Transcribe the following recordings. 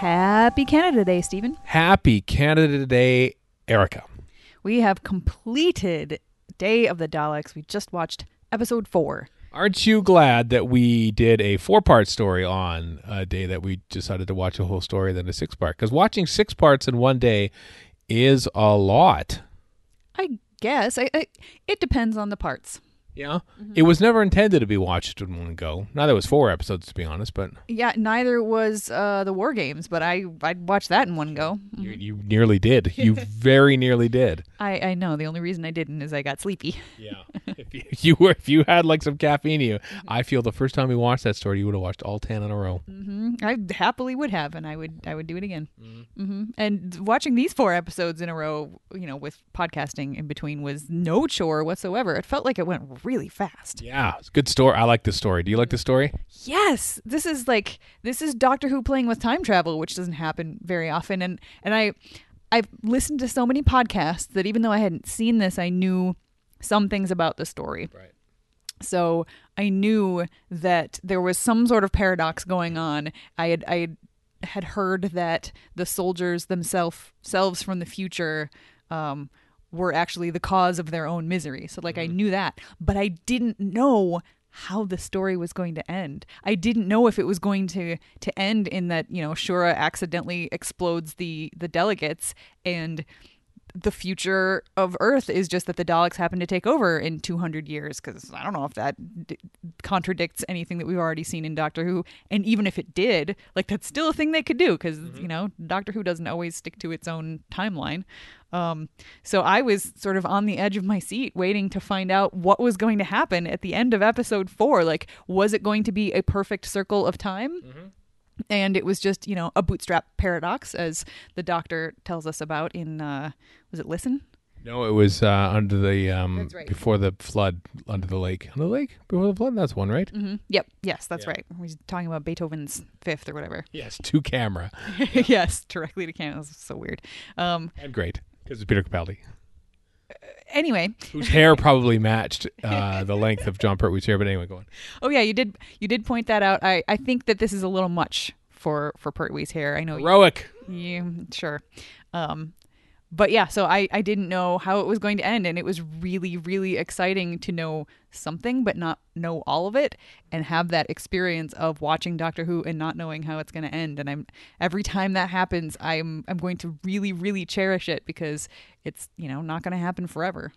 Happy Canada Day, Steven. Happy Canada Day, Erika. We have completed Day of the Daleks. We just watched episode four. Aren't you glad that we did a four part story on a day that we decided to watch a whole story than a six part? Because watching six parts in one day is a lot. I guess. I, I, it depends on the parts. Yeah. It was never intended to be watched in one go. Now there was four episodes to be honest, but Yeah, neither was uh, the War Games, but I I'd watch that in one go. you, you nearly did. You very nearly did. I, I know. The only reason I didn't is I got sleepy. Yeah. if you, you were if you had like some caffeine in you, I feel the first time we watched that story, you would have watched all ten in a row. hmm I happily would have, and I would I would do it again. hmm And watching these four episodes in a row, you know, with podcasting in between, was no chore whatsoever. It felt like it went really fast. Yeah, it's a good story. I like this story. Do you like the story? Yes, this is like this is Doctor Who playing with time travel, which doesn't happen very often. And and I I've listened to so many podcasts that even though I hadn't seen this, I knew some things about the story. Right. So I knew that there was some sort of paradox going on. I had I had heard that the soldiers themselves selves from the future um, were actually the cause of their own misery. So like I mm-hmm. knew that, but I didn't know how the story was going to end. I didn't know if it was going to to end in that you know Shura accidentally explodes the the delegates and the future of Earth is just that the Daleks happen to take over in 200 years because I don't know if that d- contradicts anything that we've already seen in Doctor Who. And even if it did, like that's still a thing they could do because, you know, Doctor Who doesn't always stick to its own timeline. Um, so I was sort of on the edge of my seat waiting to find out what was going to happen at the end of episode four. Like, was it going to be a perfect circle of time? And it was just you know a bootstrap paradox as the doctor tells us about in uh was it listen? No, it was uh, under the um, right. before the flood, under the lake, under the lake? Before the flood. That's one, right? mm-hmm. yep. Yes that's right. He's talking about beethoven's fifth or whatever. Yes, to camera. Yes directly to camera. That's so weird. Um and great because it's Peter Capaldi, anyway whose hair probably matched uh, the length of Jon Pertwee's hair. But anyway, go on. oh yeah you did you did point that out i i think that this is a little much for for pertwee's hair i know you Heroic. Yeah, sure. Um, but yeah, so I, I didn't know how it was going to end, and it was really, really exciting to know something, but not know all of it, and have that experience of watching Doctor Who and not knowing how it's going to end. And I'm every time that happens, I'm I'm going to really, really cherish it because it's you know not going to happen forever.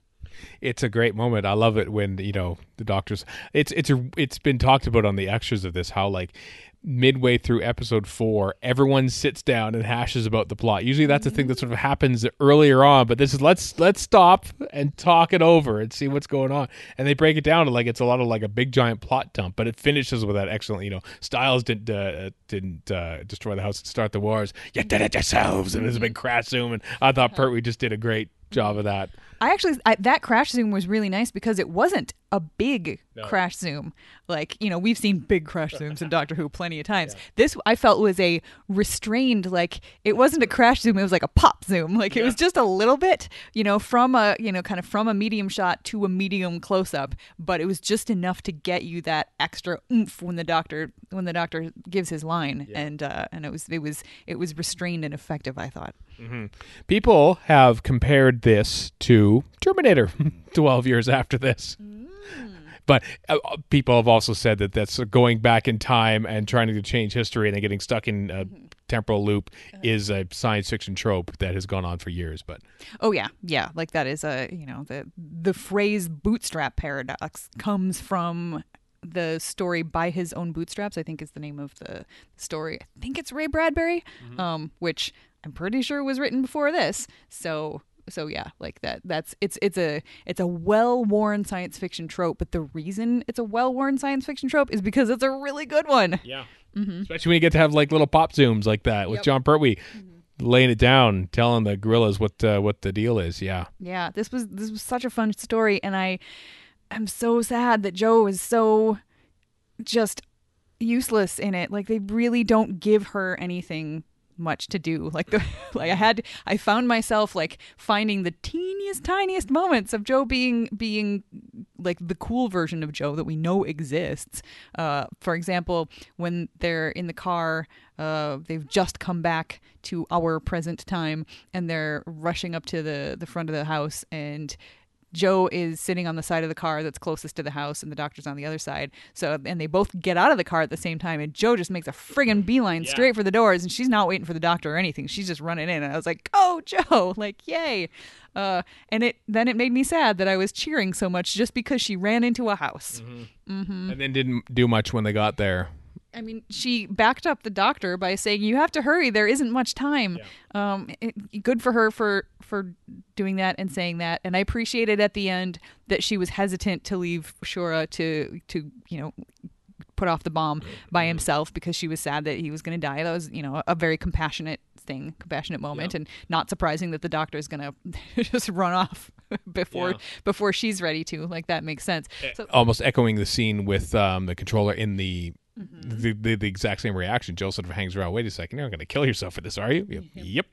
It's a great moment. I love it when you know the doctors. It's it's a, it's been talked about on the extras of this how like midway through episode four, everyone sits down and hashes about the plot. Usually that's a thing that sort of happens earlier on, but this is let's let's stop and talk it over and see what's going on. And they break it down to like it's a lot of like a big giant plot dump, but it finishes with that excellent. You know, Styles didn't uh, didn't uh, destroy the house and start the wars. You did it yourselves, and there's a big crash zoom. And I thought Pertwee just did a great job of that. I actually I, that crash zoom was really nice because it wasn't a big crash zoom. Like you know we've seen big crash zooms in Doctor Who plenty of times. This I felt was a restrained like it wasn't a crash zoom. It was like a pop zoom. Like it was just a little bit you know from a you know kind of from a medium shot to a medium close up, but it was just enough to get you that extra oomph when the doctor when the doctor gives his line and uh, and it was it was it was restrained and effective. I thought. People have compared this to Terminator 12 years after this. But uh, people have also said that that's going back in time and trying to change history and then getting stuck in a temporal loop is a science fiction trope that has gone on for years. But Oh yeah, yeah. Like that is a you know the the phrase bootstrap paradox comes from the story by his own bootstraps. I think is the name of the story. I think it's Ray Bradbury, um, which I'm pretty sure was written before this. So so yeah, like that. That's it's it's a it's a well worn science fiction trope. But the reason it's a well worn science fiction trope is because it's a really good one. yeah, especially when you get to have like little pop zooms like that with Yep. Jon Pertwee laying it down, telling the guerrillas what uh, what the deal is. Yeah. Yeah, this was this was such a fun story, and i I am so sad that Jo is so just useless in it. Like they really don't give her anything much to do. Like the like I had I found myself like finding the teeniest tiniest moments of Jo being being like the cool version of Jo that we know exists. Uh, for example, when they're in the car, uh, they've just come back to our present time and they're rushing up to the the front of the house and Jo is sitting on the side of the car that's closest to the house, and the doctor's on the other side. So, and they both get out of the car at the same time, and Jo just makes a friggin' beeline Yeah. straight for the doors, and she's not waiting for the doctor or anything. She's just running in, and I was like, "Oh, Jo!" Like, yay! Uh, and it then it made me sad that I was cheering so much just because she ran into a house. and then didn't do much when they got there. I mean, she backed up the doctor by saying, "You have to hurry. There isn't much time." Um, it, good for her for for doing that and saying that, and I appreciated at the end that she was hesitant to leave Shura to to you know put off the bomb by himself because she was sad that he was going to die. That was you know a very compassionate thing, compassionate moment, and not surprising that the doctor is going to just run off before Yeah. before she's ready to. Like that makes sense. So Almost echoing the scene with um, the controller in the, Mm-hmm. the, the the exact same reaction. Jo sort of hangs around. Wait a second, you're not going to kill yourself for this, are you? Yep. yep.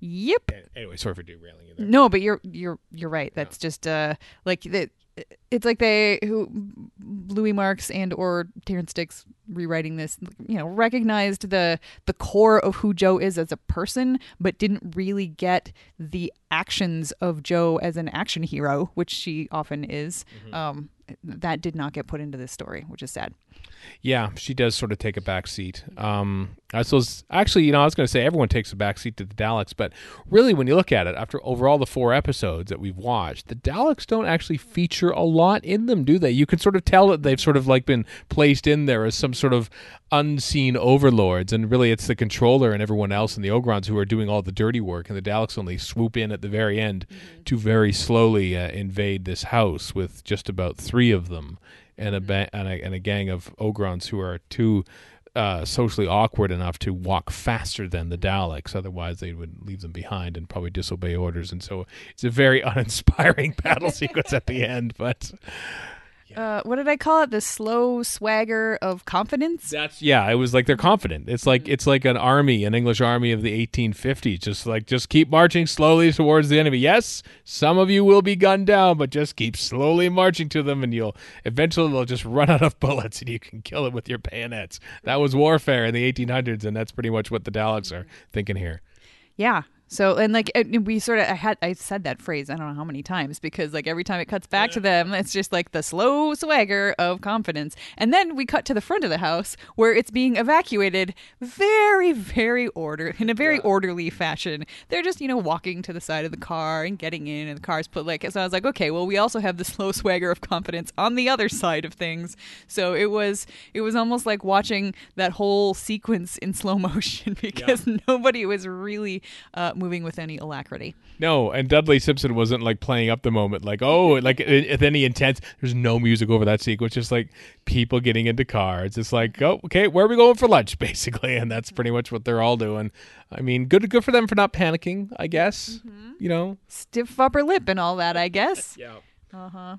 yep. Anyway, sorry for derailing you there. No, but you're you're you're right. That's just uh like that. It's like they who Louis Marks and or Terrance Dicks rewriting this, you know, recognized the the core of who Jo is as a person, but didn't really get the actions of Jo as an action hero, which she often is. Um, that did not get put into this story, which is sad. Yeah, she does sort of take a back seat. Um, I suppose actually, you know, I was going to say everyone takes a back seat to the Daleks, but really, when you look at it, after over all the four episodes that we've watched, the Daleks don't actually feature a lot in them, do they? You can sort of tell that they've sort of like been placed in there as some sort of unseen overlords, and really, it's the controller and everyone else and the Ogrons who are doing all the dirty work, and the Daleks only swoop in at the very end to very slowly uh, invade this house with just about three of them and a, ba- and a and a gang of Ogrons who are too uh, socially awkward enough to walk faster than the Daleks. Otherwise, they would leave them behind and probably disobey orders. And so it's a very uninspiring battle sequence at the end. But Uh, what did I call it? The slow swagger of confidence. that's yeah, it was like they're confident. It's like it's like an army, an English army of the 1850s. Just like just keep marching slowly towards the enemy. Yes, some of you will be gunned down, but just keep slowly marching to them, and you'll eventually they'll just run out of bullets, and you can kill them with your bayonets. That was warfare in the 1800s, and that's pretty much what the Daleks are thinking here. Yeah. So and like we sort of I had I said that phrase I don't know how many times because like every time it cuts back to them it's just like the slow swagger of confidence. And then we cut to the front of the house where it's being evacuated very very order in a very orderly fashion. They're just you know walking to the side of the car and getting in and the car's put like so I was like okay well we also have the slow swagger of confidence on the other side of things. So it was it was almost like watching that whole sequence in slow motion because nobody was really uh, moving with any alacrity. No, and Dudley Simpson wasn't like playing up the moment, like oh, like with any intense. There's no music over that sequence, just like people getting into cars. It's like oh, okay, where are we going for lunch, basically, and that's pretty much what they're all doing. I mean, good, good for them for not panicking. I guess you know. Stiff upper lip and all that, I guess. Yeah. Uh huh.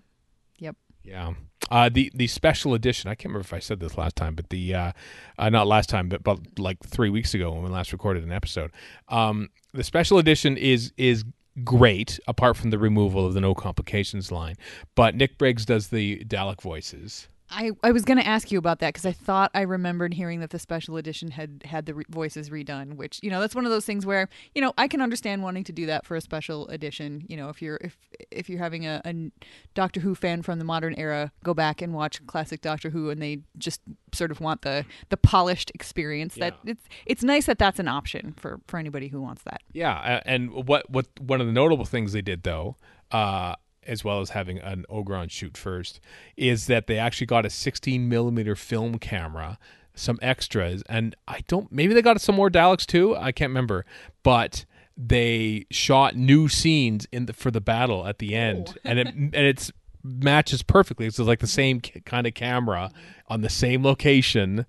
Yep. Yeah. Uh, the the special edition. I can't remember if I said this last time, but the uh, uh, not last time, but but like three weeks ago when we last recorded an episode. Um, the special edition is is great, apart from the removal of the no complications line. But Nick Briggs does the Dalek voices. I, I was going to ask you about that because I thought I remembered hearing that the special edition had had the re- voices redone, which you know that's one of those things where you know I can understand wanting to do that for a special edition. You know, if you're if if you're having a, a Doctor Who fan from the modern era, go back and watch classic Doctor Who, and they just sort of want the the polished experience. That it's it's nice that that's an option for for anybody who wants that. Yeah, and what what one of the notable things they did though, uh, as well as having an Ogron shoot first, is that they actually got a 16 millimeter film camera, some extras, and I don't maybe they got some more Daleks too. I can't remember, but they shot new scenes in the, for the battle at the end, and it and it's matches perfectly. So it's like the same kind of camera on the same location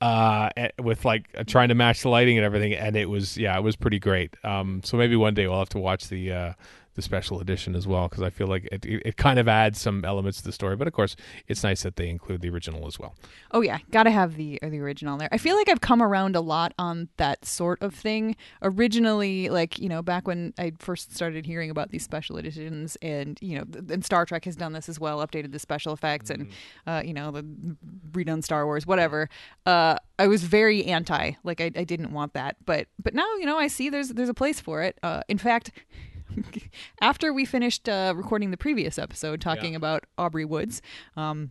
uh with like uh, trying to match the lighting and everything and it was yeah it was pretty great um so maybe one day we'll have to watch the uh the special edition as well because I feel like it, it, it kind of adds some elements to the story. But of course, it's nice that they include the original as well. Oh yeah, gotta have the the original there. I feel like I've come around a lot on that sort of thing. Originally, like you know, back when I first started hearing about these special editions, and you know, th- and Star Trek has done this as well, updated the special effects, and uh, you know, the redone Star Wars, whatever. Uh, I was very anti. Like I, I didn't want that, but but now you know, I see there's there's a place for it. Uh, in fact. After we finished uh, recording the previous episode talking Yeah. about Aubrey Woods, um,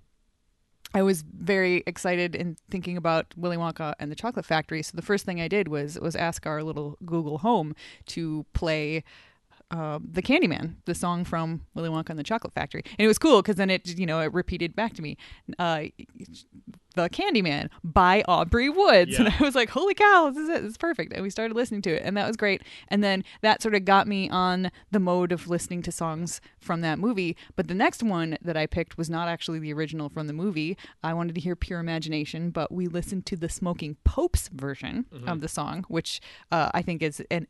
I was very excited in thinking about Willy Wonka and the Chocolate Factory. So the first thing I did was was ask our little Google Home to play uh, the Candyman, the song from Willy Wonka and the Chocolate Factory, and it was cool because then it you know it repeated back to me, uh, the Candyman by Aubrey Woods, and I was like, holy cow, this is it, this is perfect, and we started listening to it, and that was great, and then that sort of got me on the mode of listening to songs from that movie. But the next one that I picked was not actually the original from the movie. I wanted to hear Pure Imagination, but we listened to the Smoking Popes version of the song, which uh, I think is an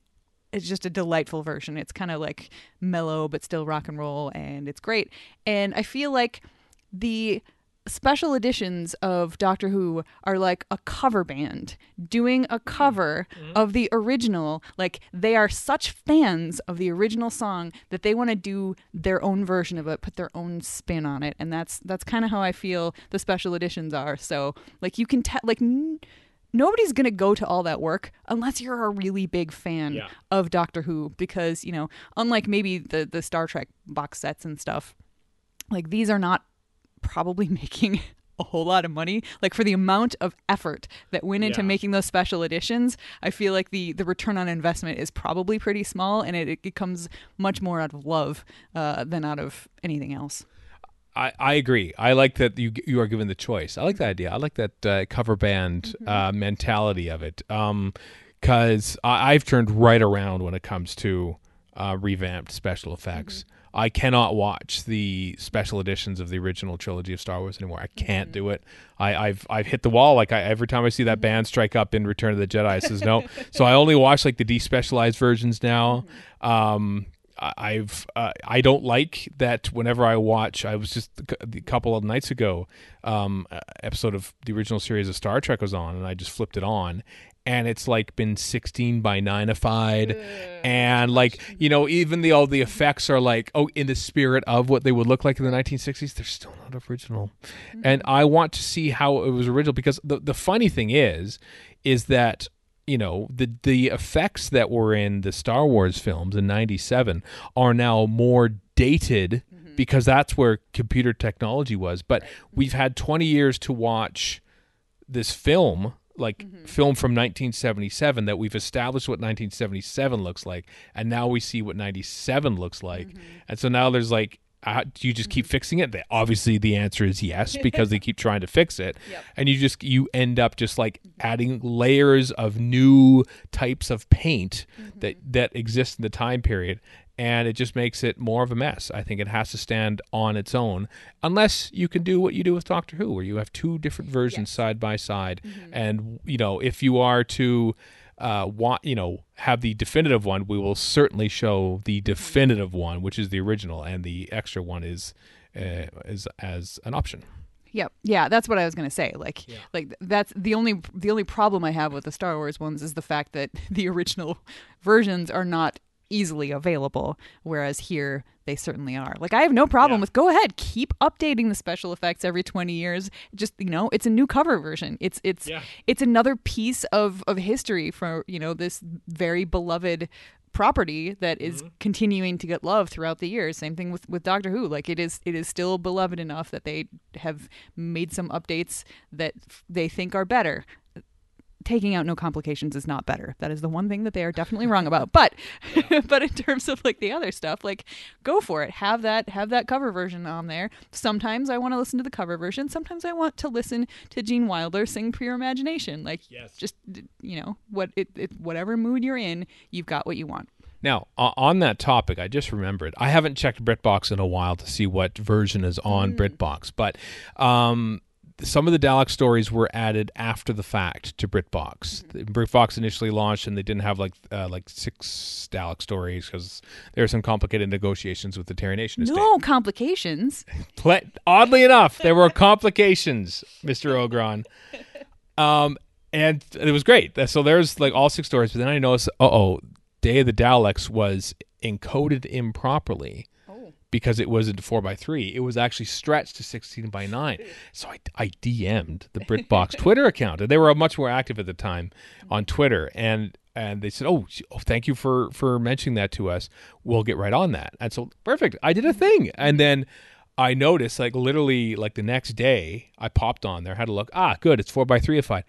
it's just a delightful version. It's kind of like mellow but still rock and roll and it's great. And I feel like the special editions of Doctor Who are like a cover band doing a cover mm-hmm. of the original. Like they are such fans of the original song that they want to do their own version of it, put their own spin on it, and that's that's kind of how I feel the special editions are. So like you can tell like. N- Nobody's going to go to all that work unless you're a really big fan Yeah. of Doctor Who because, you know, unlike maybe the the Star Trek box sets and stuff, like these are not probably making a whole lot of money like for the amount of effort that went into Yeah. making those special editions i feel like the the return on investment is probably pretty small and it, it comes much more out of love uh, than out of anything else I, I agree. I like that you you are given the choice. I like that idea. I like that uh, cover band uh, mentality of it. Because I I've turned right around when it comes to uh, revamped special effects. I cannot watch the special editions of the original trilogy of Star Wars anymore. I can't do it. I, I've I've hit the wall. Like I, every time I see that band strike up in Return of the Jedi, I says no. so I only watch like the despecialized versions now. Um, I- I've uh, I don't like that whenever I watch. I was just a couple of nights ago, um, episode of the original series of Star Trek was on, and I just flipped it on, and it's like been sixteen by nine-ified, and like you know even the all the effects are like oh in the spirit of what they would look like in the nineteen sixties. They're still not original, and I want to see how it was original because the the funny thing is, is that you know the the effects that were in the Star Wars films in 97 are now more dated because that's where computer technology was. But we've had 20 years to watch this film like mm-hmm. film from 1977 that we've established what 1977 looks like and now we see what 97 looks like. Mm-hmm. And so now there's like uh, do you just keep mm-hmm. fixing it? Obviously, the answer is yes because they keep trying to fix it, Yep. and you just you end up just like adding layers of new types of paint that that exist in the time period, and it just makes it more of a mess. I think it has to stand on its own, unless you can do what you do with Doctor Who, where you have two different versions side by side, and you know if you are to uh, want you know have the definitive one, we will certainly show the definitive one, which is the original, and the extra one is uh, is as an option. Yep. Yeah, that's what I was gonna say. Like, like that's the only the only problem I have with the Star Wars ones is the fact that the original versions are not easily available, whereas here they certainly are. Like, I have no problem Yeah. with go ahead, keep updating the special effects every twenty years. Just you know, it's a new cover version. It's it's Yeah. it's another piece of of history for you know this very beloved property that is mm-hmm. continuing to get love throughout the years same thing with with doctor who like it is it is still beloved enough that they have made some updates that they think are better taking out no complications is not better. That is the one thing that they are definitely wrong about. But but in terms of like the other stuff like go for it. Have that have that cover version on there. Sometimes i want to listen to the cover version. Sometimes i want to listen to gene wilder sing pure imagination. Like Yes. just you know what it, it whatever mood you're in you've got what you want. Now, on that topic, I just remembered I haven't checked BritBox in a while to see what version is on BritBox, but um, some of the Dalek stories were added after the fact to BritBox. BritBox initially launched, and they didn't have like uh, like six Dalek stories because there were some complicated negotiations with the Terry Nation estate. No complications. Oddly enough, there were complications, Mister Ogron. Um, and it was great. So there's like all six stories, but then I noticed, uh oh, Day of the Daleks was encoded improperly. Because it wasn't four by three. It was actually stretched to sixteen by nine. So I, I DM'd the BritBox Twitter account, and they were much more active at the time on Twitter, and and they said, "Oh, oh, thank you for for mentioning that to us. We'll get right on that." And so perfect. I did a thing, and then. I noticed, like literally, like the next day, I popped on there, had a look. Ah, good, it's four by three fine.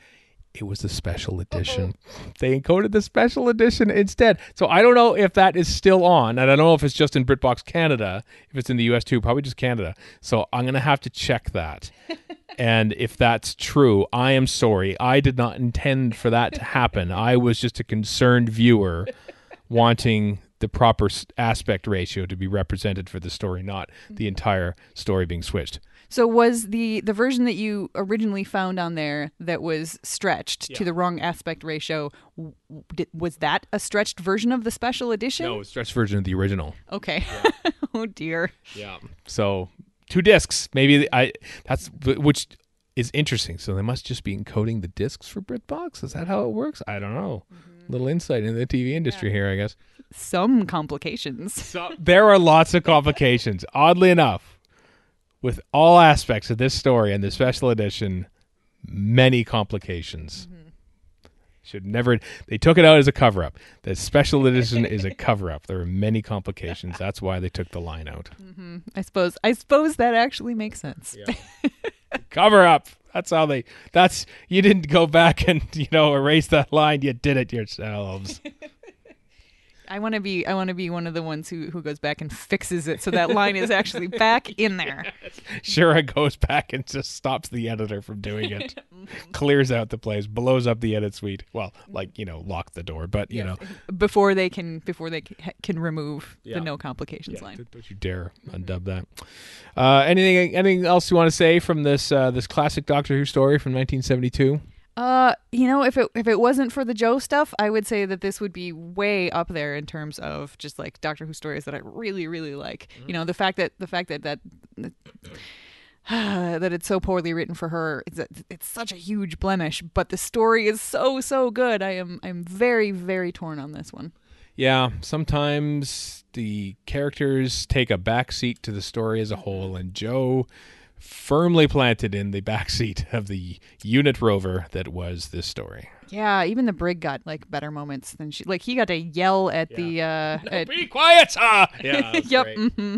It was the special mm-hmm. edition. They encoded the special edition instead. So I don't know if that is still on, and I don't know if it's just in BritBox Canada. If it's in the US too, probably just Canada. So I'm gonna have to check that. and if that's true, I am sorry. I did not intend for that to happen. I was just a concerned viewer wanting the proper aspect ratio to be represented for the story, not the mm-hmm. entire story being switched. So was the the version that you originally found on there that was stretched to the wrong aspect ratio? Did, was that a stretched version of the special edition? No, stretched version of the original. Okay. oh dear. Yeah. So two discs, maybe I. That's which is interesting. So they must just be encoding the discs for BritBox. Is that how it works? I don't know. Mm-hmm. Little insight into the TV industry here, I guess. Some complications. So there are lots of complications. Oddly enough, with all aspects of this story and the special edition, many complications. Should never. They took it out as a cover up. The special edition is a cover up. There are many complications. That's why they took the line out. Mm-hmm. I suppose. I suppose that actually makes sense. cover up. That's how they. That's you didn't go back and you know erase that line. You did it yourselves. I want to be. I want to be one of the ones who who goes back and fixes it so that line is actually back in there. Shira goes back and just stops the editor from doing it. Clears out the place, blows up the edit suite. Well, like you know, lock the door, but you know, Before they can before they can remove Yeah. the no complications yeah, line. don't- don't you dare undub that. Uh, anything? Anything else you want to say from this uh, this classic Doctor Who story from 1972? Uh, you know, if it if it wasn't for the Jo stuff, I would say that this would be way up there in terms of just like Doctor Who stories that I really really like. You know, the fact that the fact that that that it's so poorly written for her, it's it's such a huge blemish, but the story is so so good. I am I'm very very torn on this one. Yeah, sometimes the characters take a backseat to the story as a whole, and Jo firmly planted in the backseat of the unit rover that was this story. Yeah, even the brig got like better moments than she like he got to yell at the uh at, Be quiet, sir! Yeah, yep. great. hmm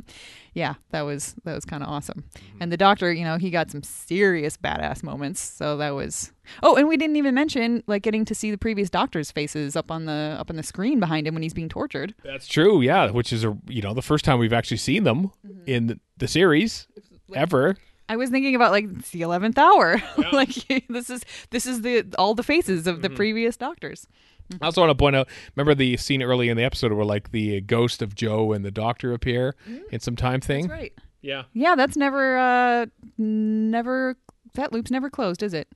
Yeah, that was that was kind of awesome. And the doctor, you know, he got some serious badass moments. So that was. Oh, and we didn't even mention like getting to see the previous doctor's faces up on the up on the screen behind him when he's being tortured. That's true, yeah, which is a you know the first time we've actually seen them in the, the series ever. I was thinking about like it's the eleventh hour. like this is this is the all the faces of the previous doctors. I also want to point out, remember the scene early in the episode where like the ghost of Jo and the Doctor appear in some time thing. That's right. Yeah. Yeah, that's never uh never that loop's never closed, is it?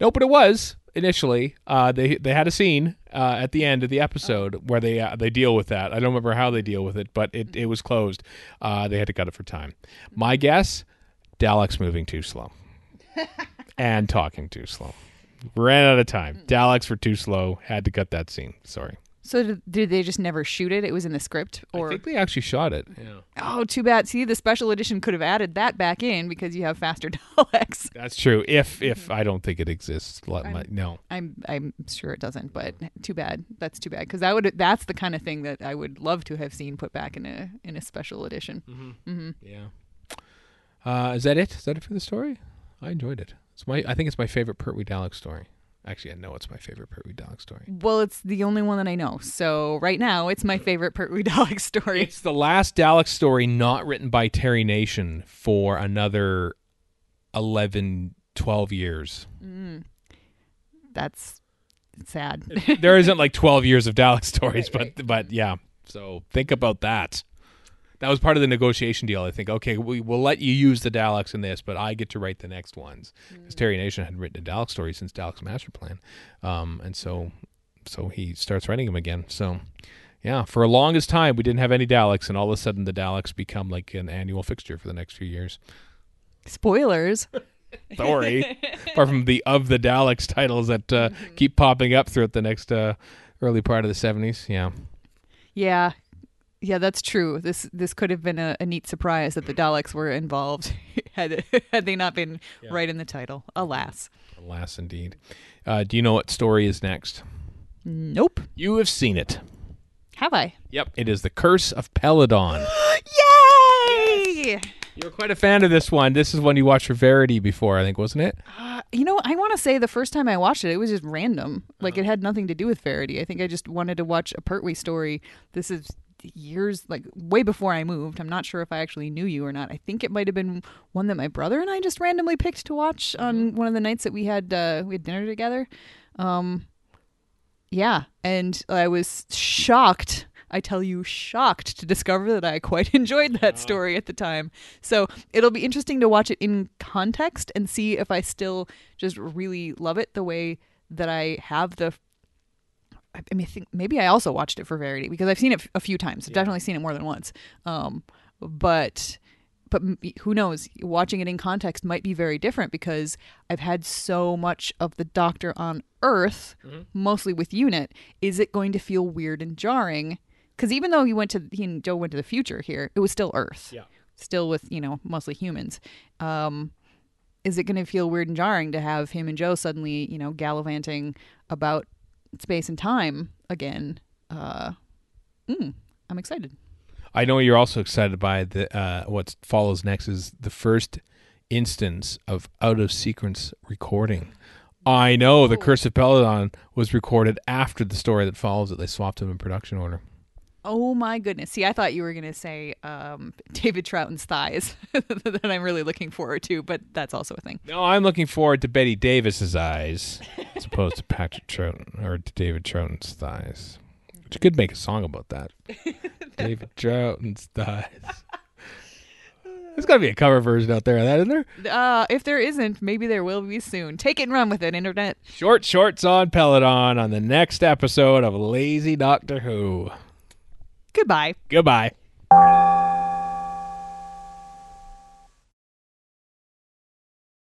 No, but it was initially. Uh, they they had a scene uh, at the end of the episode where they uh, they deal with that. I don't remember how they deal with it, but it, it was closed. Uh, they had to cut it for time. My guess: Dalek's moving too slow and talking too slow. Ran out of time. Daleks were too slow. Had to cut that scene. Sorry. So did, did they just never shoot it? It was in the script, I or think they actually shot it. Yeah. oh, too bad. See, the special edition could have added that back in because you have faster Daleks. That's true. If if I don't think it exists, let my, no. I'm I'm sure it doesn't, but too bad. That's too bad because that would that's the kind of thing that I would love to have seen put back in a in a special edition. Mm-hmm. Mm-hmm. Yeah. Uh, is that it? Is that it for the story? I enjoyed it. It's my. I think it's my favorite Pertwee Dalek story. Actually, I know it's my favorite Pertwee Dalek story. Well, it's the only one that I know. So right now, it's my favorite Pertwee Dalek story. It's the last Dalek story not written by Terry Nation for another 11, 12 years. That's sad. there isn't like 12 years of Dalek stories, but but yeah. So think about that. That was part of the negotiation deal. I think. Okay, we will let you use the Daleks in this, but I get to write the next ones because Terry Nation hadn't written a Dalek story since Daleks' Master Plan, um, and so so he starts writing them again. So. Yeah, for a longest time we didn't have any Daleks, and all of a sudden the Daleks become like an annual fixture for the next few years. Spoilers. Sorry, apart from the of the Daleks titles that uh, keep popping up throughout the next uh, early part of the seventies. Yeah, Yeah. Yeah, that's true. This this could have been a, a neat surprise that the Daleks were involved had had they not been Yeah. right in the title. Alas. alas, indeed. Uh, do you know what story is next? Nope. You have seen it. Have I? Yep, it is the Curse of Peladon. Yay! You were quite a fan of this one. This is one you watched for Verity before, I think, wasn't it? Uh, you know, I want to say the first time I watched it, it was just random. Like Uh-huh. it had nothing to do with Verity. I think I just wanted to watch a Pertwee story. This is years, like way before I moved. I'm not sure if I actually knew you or not. I think it might have been one that my brother and I just randomly picked to watch Mm-hmm. on one of the nights that we had uh, we had dinner together. Um, yeah, and I was shocked. I tell you, shocked to discover that I quite enjoyed that story at the time. So it'll be interesting to watch it in context and see if I still just really love it the way that I have the. I I mean, I think maybe I also watched it for Verity because I've seen it a few times. I've definitely seen it more than once. Um, but but who knows? Watching it in context might be very different because I've had so much of the Doctor on Earth, mostly with Unit. Is it going to feel weird and jarring? Because even though he went to he and Jo went to the future here, it was still Earth, Yeah. still with you know mostly humans. Um, is it going to feel weird and jarring to have him and Jo suddenly you know gallivanting about space and time again? Uh, mm, I'm excited. I know you're also excited by the uh, what follows next is the first instance of out of sequence recording. I know the Curse of Peladon was recorded after the story that follows it. They swapped them in production order. Oh my goodness! See, I thought you were going to say um, David Troughton's thighs that I'm really looking forward to, but that's also a thing. No, I'm looking forward to Bette Davis's eyes as opposed to Patrick Troughton or to David Troughton's thighs. Which you could make a song about that. David Troughton's thighs. There's got to be a cover version out there of that, isn't there? Uh, if there isn't, maybe there will be soon. Take it and run with it, internet. Short shorts on Peladon on the next episode of Lazy Doctor Who. Goodbye. Goodbye.